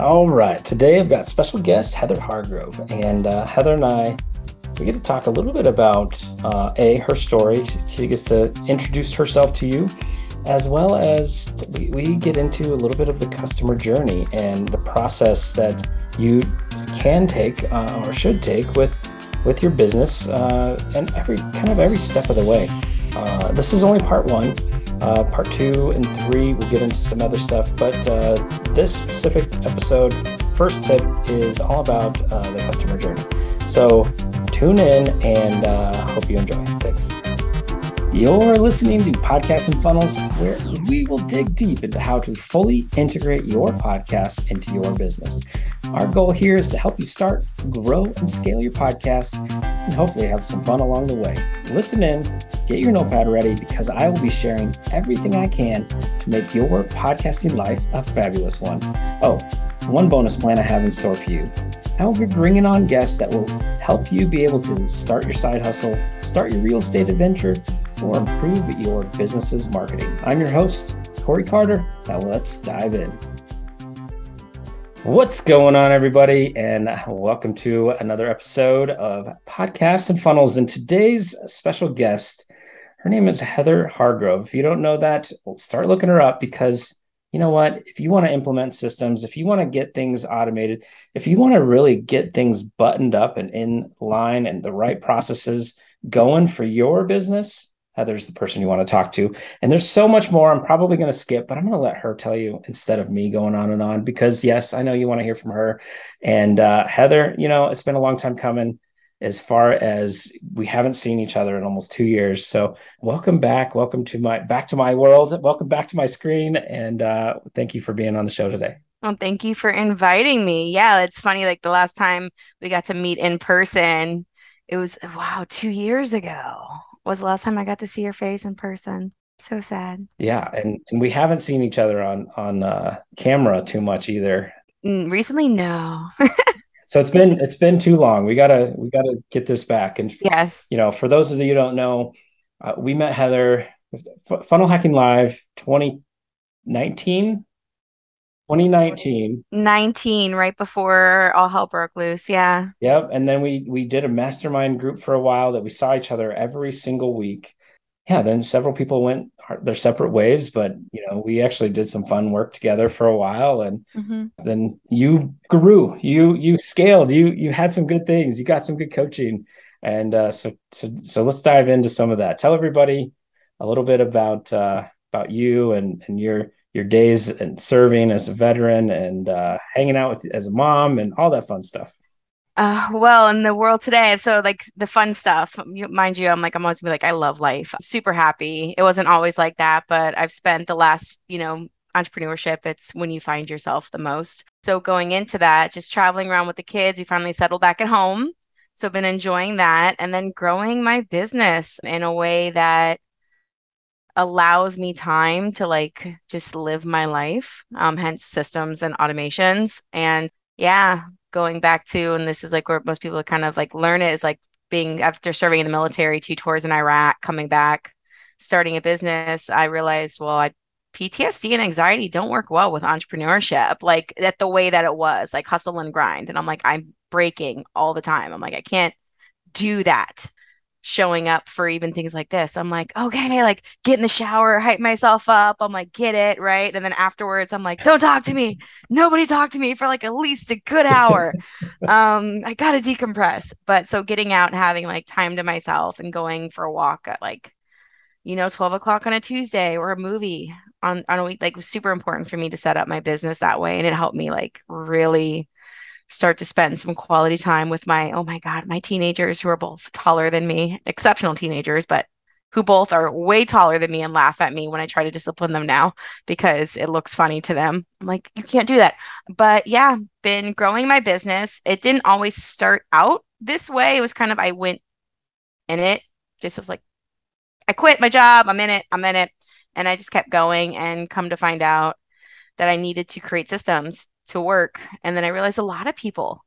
All right, today I've got special guest Heather Hargrove, and uh, Heather and I we get to talk a little bit about uh, a her story. She gets to introduce herself to you, as well as we, we get into a little bit of the customer journey and the process that you can take uh, or should take with with your business uh, and every kind of every step of the way. Uh, this is only part one. Uh, part two and three, we'll get into some other stuff, but uh, this specific episode, first tip, is all about uh, the customer journey. So tune in and uh, hope you enjoy. Thanks. You're listening to Podcasts and Funnels, where we will dig deep into how to fully integrate your podcast into your business. Our goal here is to help you start, grow, and scale your podcast, and hopefully have some fun along the way. Listen in, get your notepad ready, because I will be sharing everything I can to make your podcasting life a fabulous one. Oh, one bonus plan I have in store for you. I will be bringing on guests that will help you be able to start your side hustle, start your real estate adventure, or improve your business's marketing. I'm your host, Cory Carter. Now let's dive in. What's going on, everybody? And welcome to another episode of Podcasts and Funnels. And today's special guest, her name is Heather Hargrove. If you don't know that, start looking her up because you know what? If you want to implement systems, if you want to get things automated, if you want to really get things buttoned up and in line and the right processes going for your business, Heather's the person you want to talk to. And there's so much more I'm probably going to skip, but I'm going to let her tell you instead of me going on and on because, yes, I know you want to hear from her. And uh, Heather, you know, it's been a long time coming as far as we haven't seen each other in almost two years. So welcome back. Welcome to my back to my world. Welcome back to my screen. And uh, thank you for being on the show today. Well, thank you for inviting me. Yeah, it's funny. Like the last time we got to meet in person, it was wow, two years ago was the last time I got to see your face in person. So sad. Yeah, and, and we haven't seen each other on on uh, camera too much either. Mm, recently, no. so it's been it's been too long. We gotta we gotta get this back. And yes, you know, for those of you who don't know, uh, we met Heather F- Funnel Hacking Live 2019. 2019 19 right before all hell broke loose yeah yep and then we we did a mastermind group for a while that we saw each other every single week yeah then several people went their separate ways but you know we actually did some fun work together for a while and mm-hmm. then you grew. You you scaled. You you had some good things. You got some good coaching. And uh, so so so let's dive into some of that. Tell everybody a little bit about uh, about you and and your your days and serving as a veteran and uh, hanging out with as a mom and all that fun stuff? Uh, well, in the world today, so like the fun stuff, you, mind you, I'm like, I'm always gonna be like, I love life. I'm super happy. It wasn't always like that, but I've spent the last, you know, entrepreneurship, it's when you find yourself the most. So going into that, just traveling around with the kids, we finally settled back at home. So been enjoying that and then growing my business in a way that allows me time to like just live my life, um, hence systems and automations. And yeah, going back to, and this is like where most people kind of like learn it is like being after serving in the military, two tours in Iraq, coming back, starting a business. I realized, well, I PTSD and anxiety don't work well with entrepreneurship, like that the way that it was, like hustle and grind. And I'm like, I'm breaking all the time. I'm like, I can't do that showing up for even things like this. I'm like, okay, like get in the shower, hype myself up. I'm like, get it, right? And then afterwards, I'm like, don't talk to me. Nobody talk to me for like at least a good hour. um, I gotta decompress. But so getting out, having like time to myself and going for a walk at like, you know, 12 o'clock on a Tuesday or a movie on, on a week, like was super important for me to set up my business that way. And it helped me like really start to spend some quality time with my oh my god my teenagers who are both taller than me exceptional teenagers but who both are way taller than me and laugh at me when I try to discipline them now because it looks funny to them. I'm like, you can't do that. But yeah, been growing my business. It didn't always start out this way. It was kind of I went in it. Just was like, I quit my job. I'm in it. I'm in it. And I just kept going and come to find out that I needed to create systems to work. And then I realized a lot of people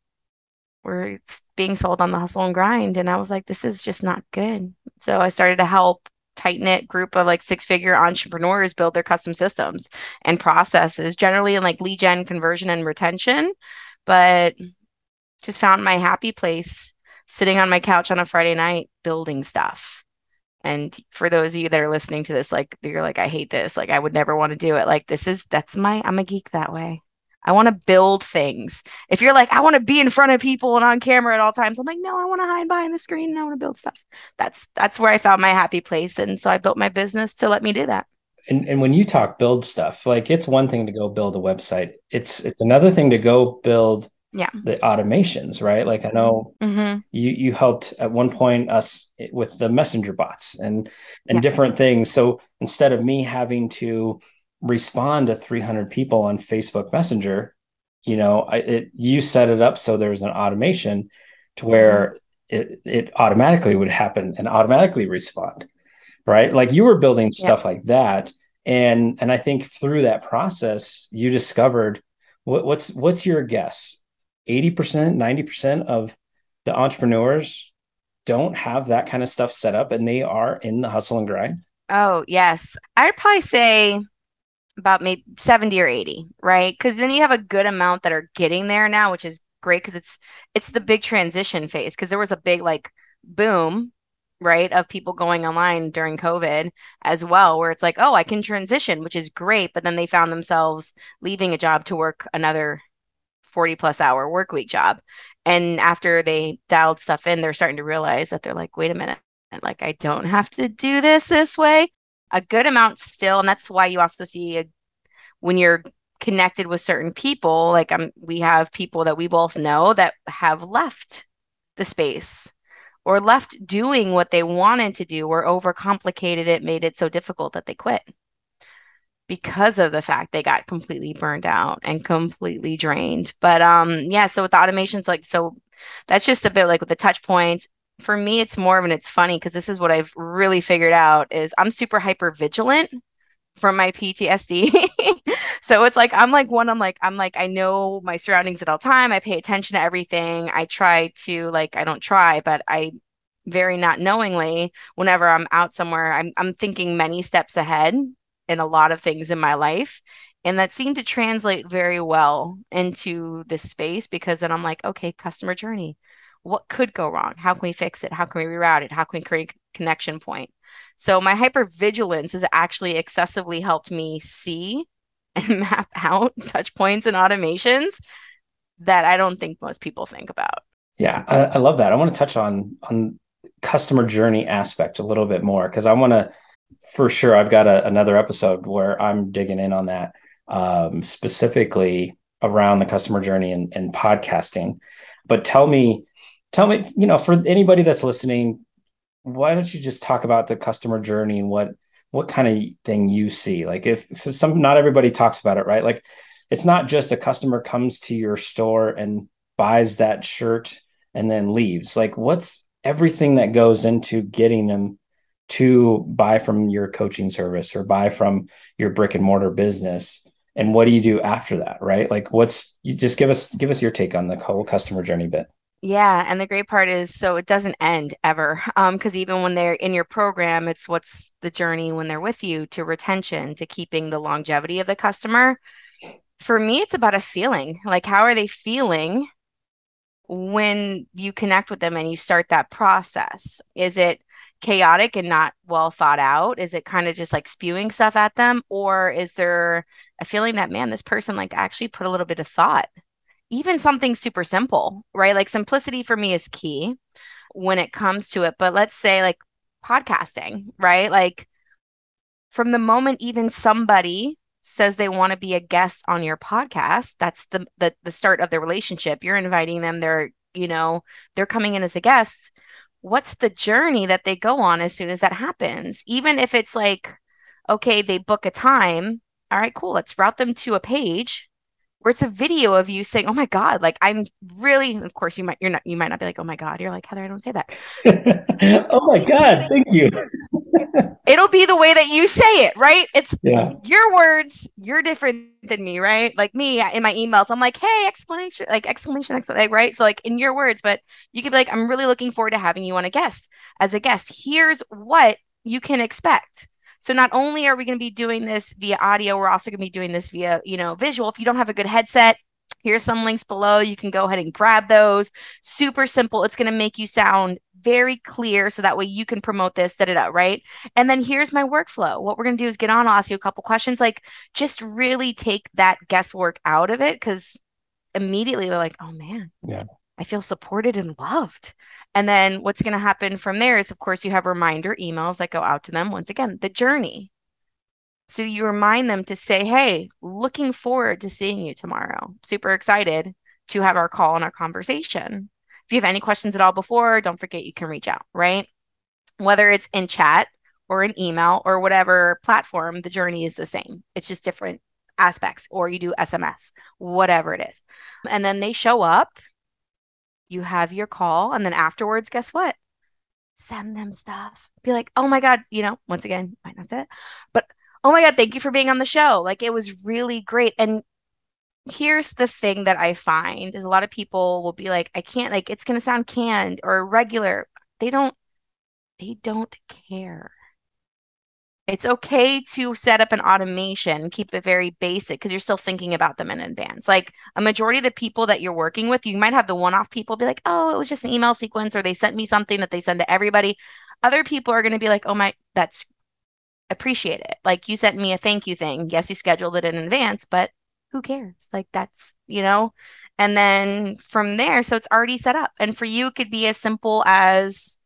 were being sold on the hustle and grind. And I was like, this is just not good. So I started to help tight knit group of like six figure entrepreneurs build their custom systems and processes, generally in like lead gen, conversion, and retention. But just found my happy place sitting on my couch on a Friday night building stuff. And for those of you that are listening to this, like you're like, I hate this. Like I would never want to do it. Like this is that's my I'm a geek that way. I want to build things. If you're like, I want to be in front of people and on camera at all times, I'm like, no, I want to hide behind the screen and I want to build stuff. That's that's where I found my happy place. And so I built my business to let me do that. And and when you talk build stuff, like it's one thing to go build a website. It's it's another thing to go build yeah the automations right like i know mm-hmm. you you helped at one point us with the messenger bots and and yeah. different things so instead of me having to respond to 300 people on facebook messenger you know I, it you set it up so there's an automation to where mm-hmm. it it automatically would happen and automatically respond right like you were building stuff yeah. like that and and i think through that process you discovered what, what's what's your guess 80%, 90% of the entrepreneurs don't have that kind of stuff set up and they are in the hustle and grind? Oh, yes. I'd probably say about maybe 70 or 80, right? Because then you have a good amount that are getting there now, which is great because it's it's the big transition phase because there was a big like boom right of people going online during covid as well where it's like oh i can transition which is great but then they found themselves leaving a job to work another 40 plus hour work week job. And after they dialed stuff in, they're starting to realize that they're like, wait a minute, like I don't have to do this this way. A good amount still, and that's why you also see a, when you're connected with certain people, like um, we have people that we both know that have left the space or left doing what they wanted to do or overcomplicated it, made it so difficult that they quit because of the fact they got completely burned out and completely drained. But um yeah, so with the automations like so that's just a bit like with the touch points. For me it's more of an it's funny because this is what I've really figured out is I'm super hyper vigilant from my PTSD. so it's like I'm like one I'm like I'm like I know my surroundings at all time. I pay attention to everything. I try to like I don't try, but I very not knowingly whenever I'm out somewhere I'm I'm thinking many steps ahead in a lot of things in my life. And that seemed to translate very well into this space because then I'm like, okay, customer journey. What could go wrong? How can we fix it? How can we reroute it? How can we create a connection point? So my hypervigilance has actually excessively helped me see and map out touch points and automations that I don't think most people think about. Yeah, I, I love that. I want to touch on on customer journey aspect a little bit more because I want to for sure. I've got a, another episode where I'm digging in on that um, specifically around the customer journey and, and podcasting. But tell me, tell me, you know, for anybody that's listening, why don't you just talk about the customer journey and what what kind of thing you see? Like if some not everybody talks about it, right? Like it's not just a customer comes to your store and buys that shirt and then leaves. Like what's everything that goes into getting them to buy from your coaching service or buy from your brick and mortar business and what do you do after that right like what's you just give us give us your take on the whole customer journey bit yeah and the great part is so it doesn't end ever um because even when they're in your program it's what's the journey when they're with you to retention to keeping the longevity of the customer for me it's about a feeling like how are they feeling when you connect with them and you start that process is it chaotic and not well thought out? Is it kind of just like spewing stuff at them? Or is there a feeling that, man, this person like actually put a little bit of thought? Even something super simple, right? Like simplicity for me is key when it comes to it. But let's say like podcasting, right? Like from the moment even somebody says they want to be a guest on your podcast, that's the, the the start of the relationship. You're inviting them, they're, you know, they're coming in as a guest what's the journey that they go on as soon as that happens? Even if it's like, okay, they book a time. All right, cool. Let's route them to a page where it's a video of you saying, "Oh my God!" Like I'm really. Of course, you might you're not you might not be like, "Oh my God!" You're like Heather. I don't say that. oh my God! Thank you. It'll be the way that you say it, right? It's yeah. your words. You're different than me, right? Like me in my emails, I'm like, "Hey!" Explanation, like exclamation, exclamation, right? So like in your words, but you could be like, "I'm really looking forward to having you on a guest as a guest. Here's what you can expect. So not only are we going to be doing this via audio, we're also going to be doing this via, you know, visual. If you don't have a good headset, here's some links below. You can go ahead and grab those. Super simple. It's going to make you sound very clear so that way you can promote this, da da da, right? And then here's my workflow. What we're going to do is get on, I'll ask you a couple questions, like just really take that guesswork out of it because immediately they're like, oh man, Yeah. I feel supported and loved. And then what's going to happen from there is, of course, you have reminder emails that go out to them. Once again, the journey. So you remind them to say, hey, looking forward to seeing you tomorrow. Super excited to have our call and our conversation. If you have any questions at all before, don't forget you can reach out, right? Whether it's in chat or an email or whatever platform, the journey is the same. It's just different aspects, or you do SMS, whatever it is. And then they show up, you have your call, and then afterwards, guess what? Send them stuff. Be like, oh my God, you know, once again, might not say it, but oh my God, thank you for being on the show. Like it was really great. And here's the thing that I find is a lot of people will be like, I can't, like, it's going to sound canned or regular. They don't, they don't care. It's okay to set up an automation, keep it very basic because you're still thinking about them in advance. Like a majority of the people that you're working with, you might have the one off people be like, oh, it was just an email sequence or they sent me something that they send to everybody. Other people are going to be like, oh my, that's appreciate it. Like you sent me a thank you thing. Yes, you scheduled it in advance, but who cares? Like that's, you know, and then from there, so it's already set up. And for you, it could be as simple as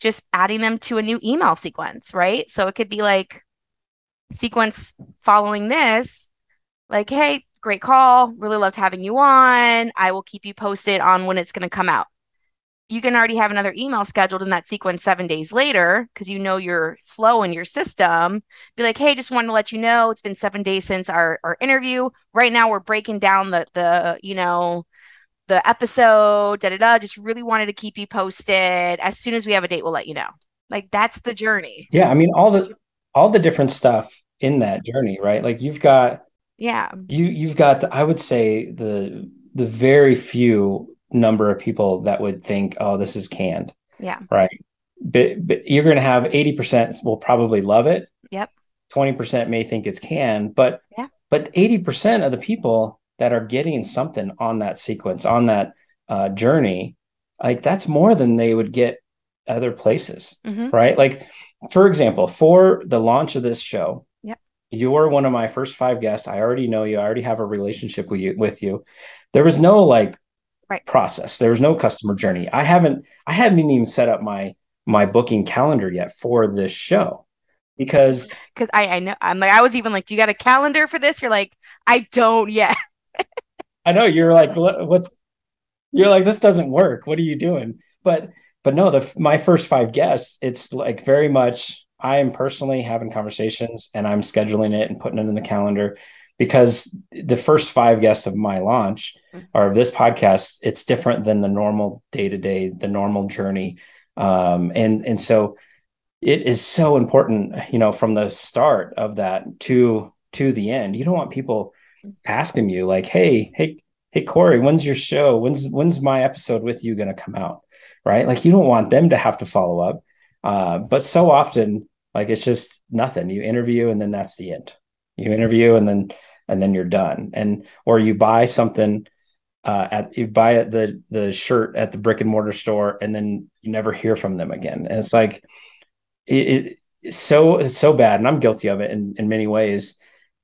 just adding them to a new email sequence, right? So it could be like sequence following this, like, hey, great call. Really loved having you on. I will keep you posted on when it's going to come out. You can already have another email scheduled in that sequence seven days later because you know your flow in your system. Be like, hey, just wanted to let you know it's been seven days since our, our interview. Right now we're breaking down the the, you know, the episode, da da da. Just really wanted to keep you posted. As soon as we have a date, we'll let you know. Like that's the journey. Yeah, I mean all the all the different stuff in that journey, right? Like you've got Yeah. you you've got the, I would say the the very few number of people that would think, oh, this is canned, Yeah. right? But, but you're going to have 80% will probably love it. Yep. 20% may think it's canned, but Yeah. but 80% of the people that are getting something on that sequence, on that uh, journey, like that's more than they would get other places, hmm right? Like, for example, for the launch of this show, Yep. you're one of my first five guests. I already know you. I already have a relationship with you. With you, there was no like Right. process. There was no customer journey. I haven't. I haven't even set up my my booking calendar yet for this show because Because I I know I'm like I was even like, do you got a calendar for this? You're like, I don't yet. I know you're like, what's you're like this doesn't work. What are you doing? But but no the my first five guests it's like very much i am personally having conversations and i'm scheduling it and putting it in the calendar because the first five guests of my launch Mhm. or of this podcast it's different than the normal day to day the normal journey. Um and and so it is so important you know from the start of that to to the end. You don't want people asking you like hey hey hey Cory when's your show? When's when's my episode with you going to come out? Right? Like you don't want them to have to follow up. Uh, but so often like it's just nothing. You interview and then that's the end. You interview and then and then you're done. And or you buy something uh, at you buy the the shirt at the brick and mortar store and then you never hear from them again. And it's like it, it it's so it's so bad. And i'm guilty of it in, in many ways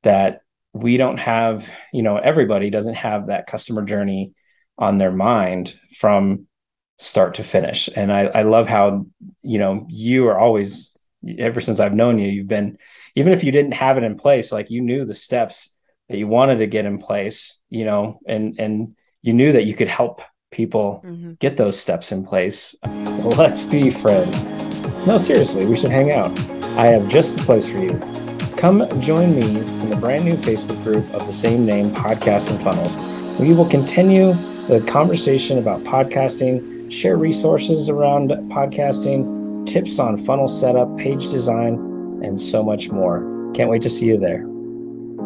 that we don't have you know everybody doesn't have that customer journey on their mind from start to finish and i i love how you know you are always ever since i've known you you've been even if you didn't have it in place like you knew the steps that you wanted to get in place you know and and you knew that you could help people hmm get those steps in place let's be friends no, seriously, we should hang out. I have just the place for you. Come join me in the brand new Facebook group of the same name, Podcasting Funnels. We will continue the conversation about podcasting, share resources around podcasting, tips on funnel setup, page design, and so much more. Can't wait to see you there.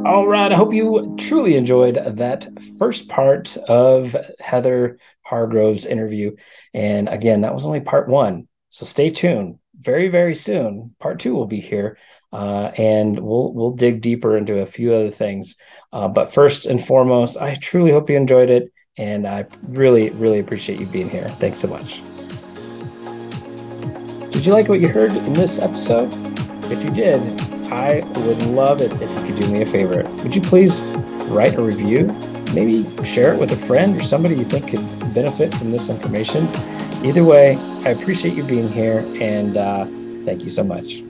All right, I hope you truly enjoyed that first part of Heather Hargrove's interview. And again, that was only part one. So stay tuned. very, very soon, part two will be here, uh, and we'll we'll dig deeper into a few other things. Uh, but first and foremost, I truly hope you enjoyed it, and I really, really appreciate you being here. Thanks so much. Did you like what you heard in this episode? If you did, I would love it if you could do me a favor. Would you please write a review? Maybe share it with a friend or somebody you think could benefit from this information. Either way, I appreciate you being here and uh, thank you so much.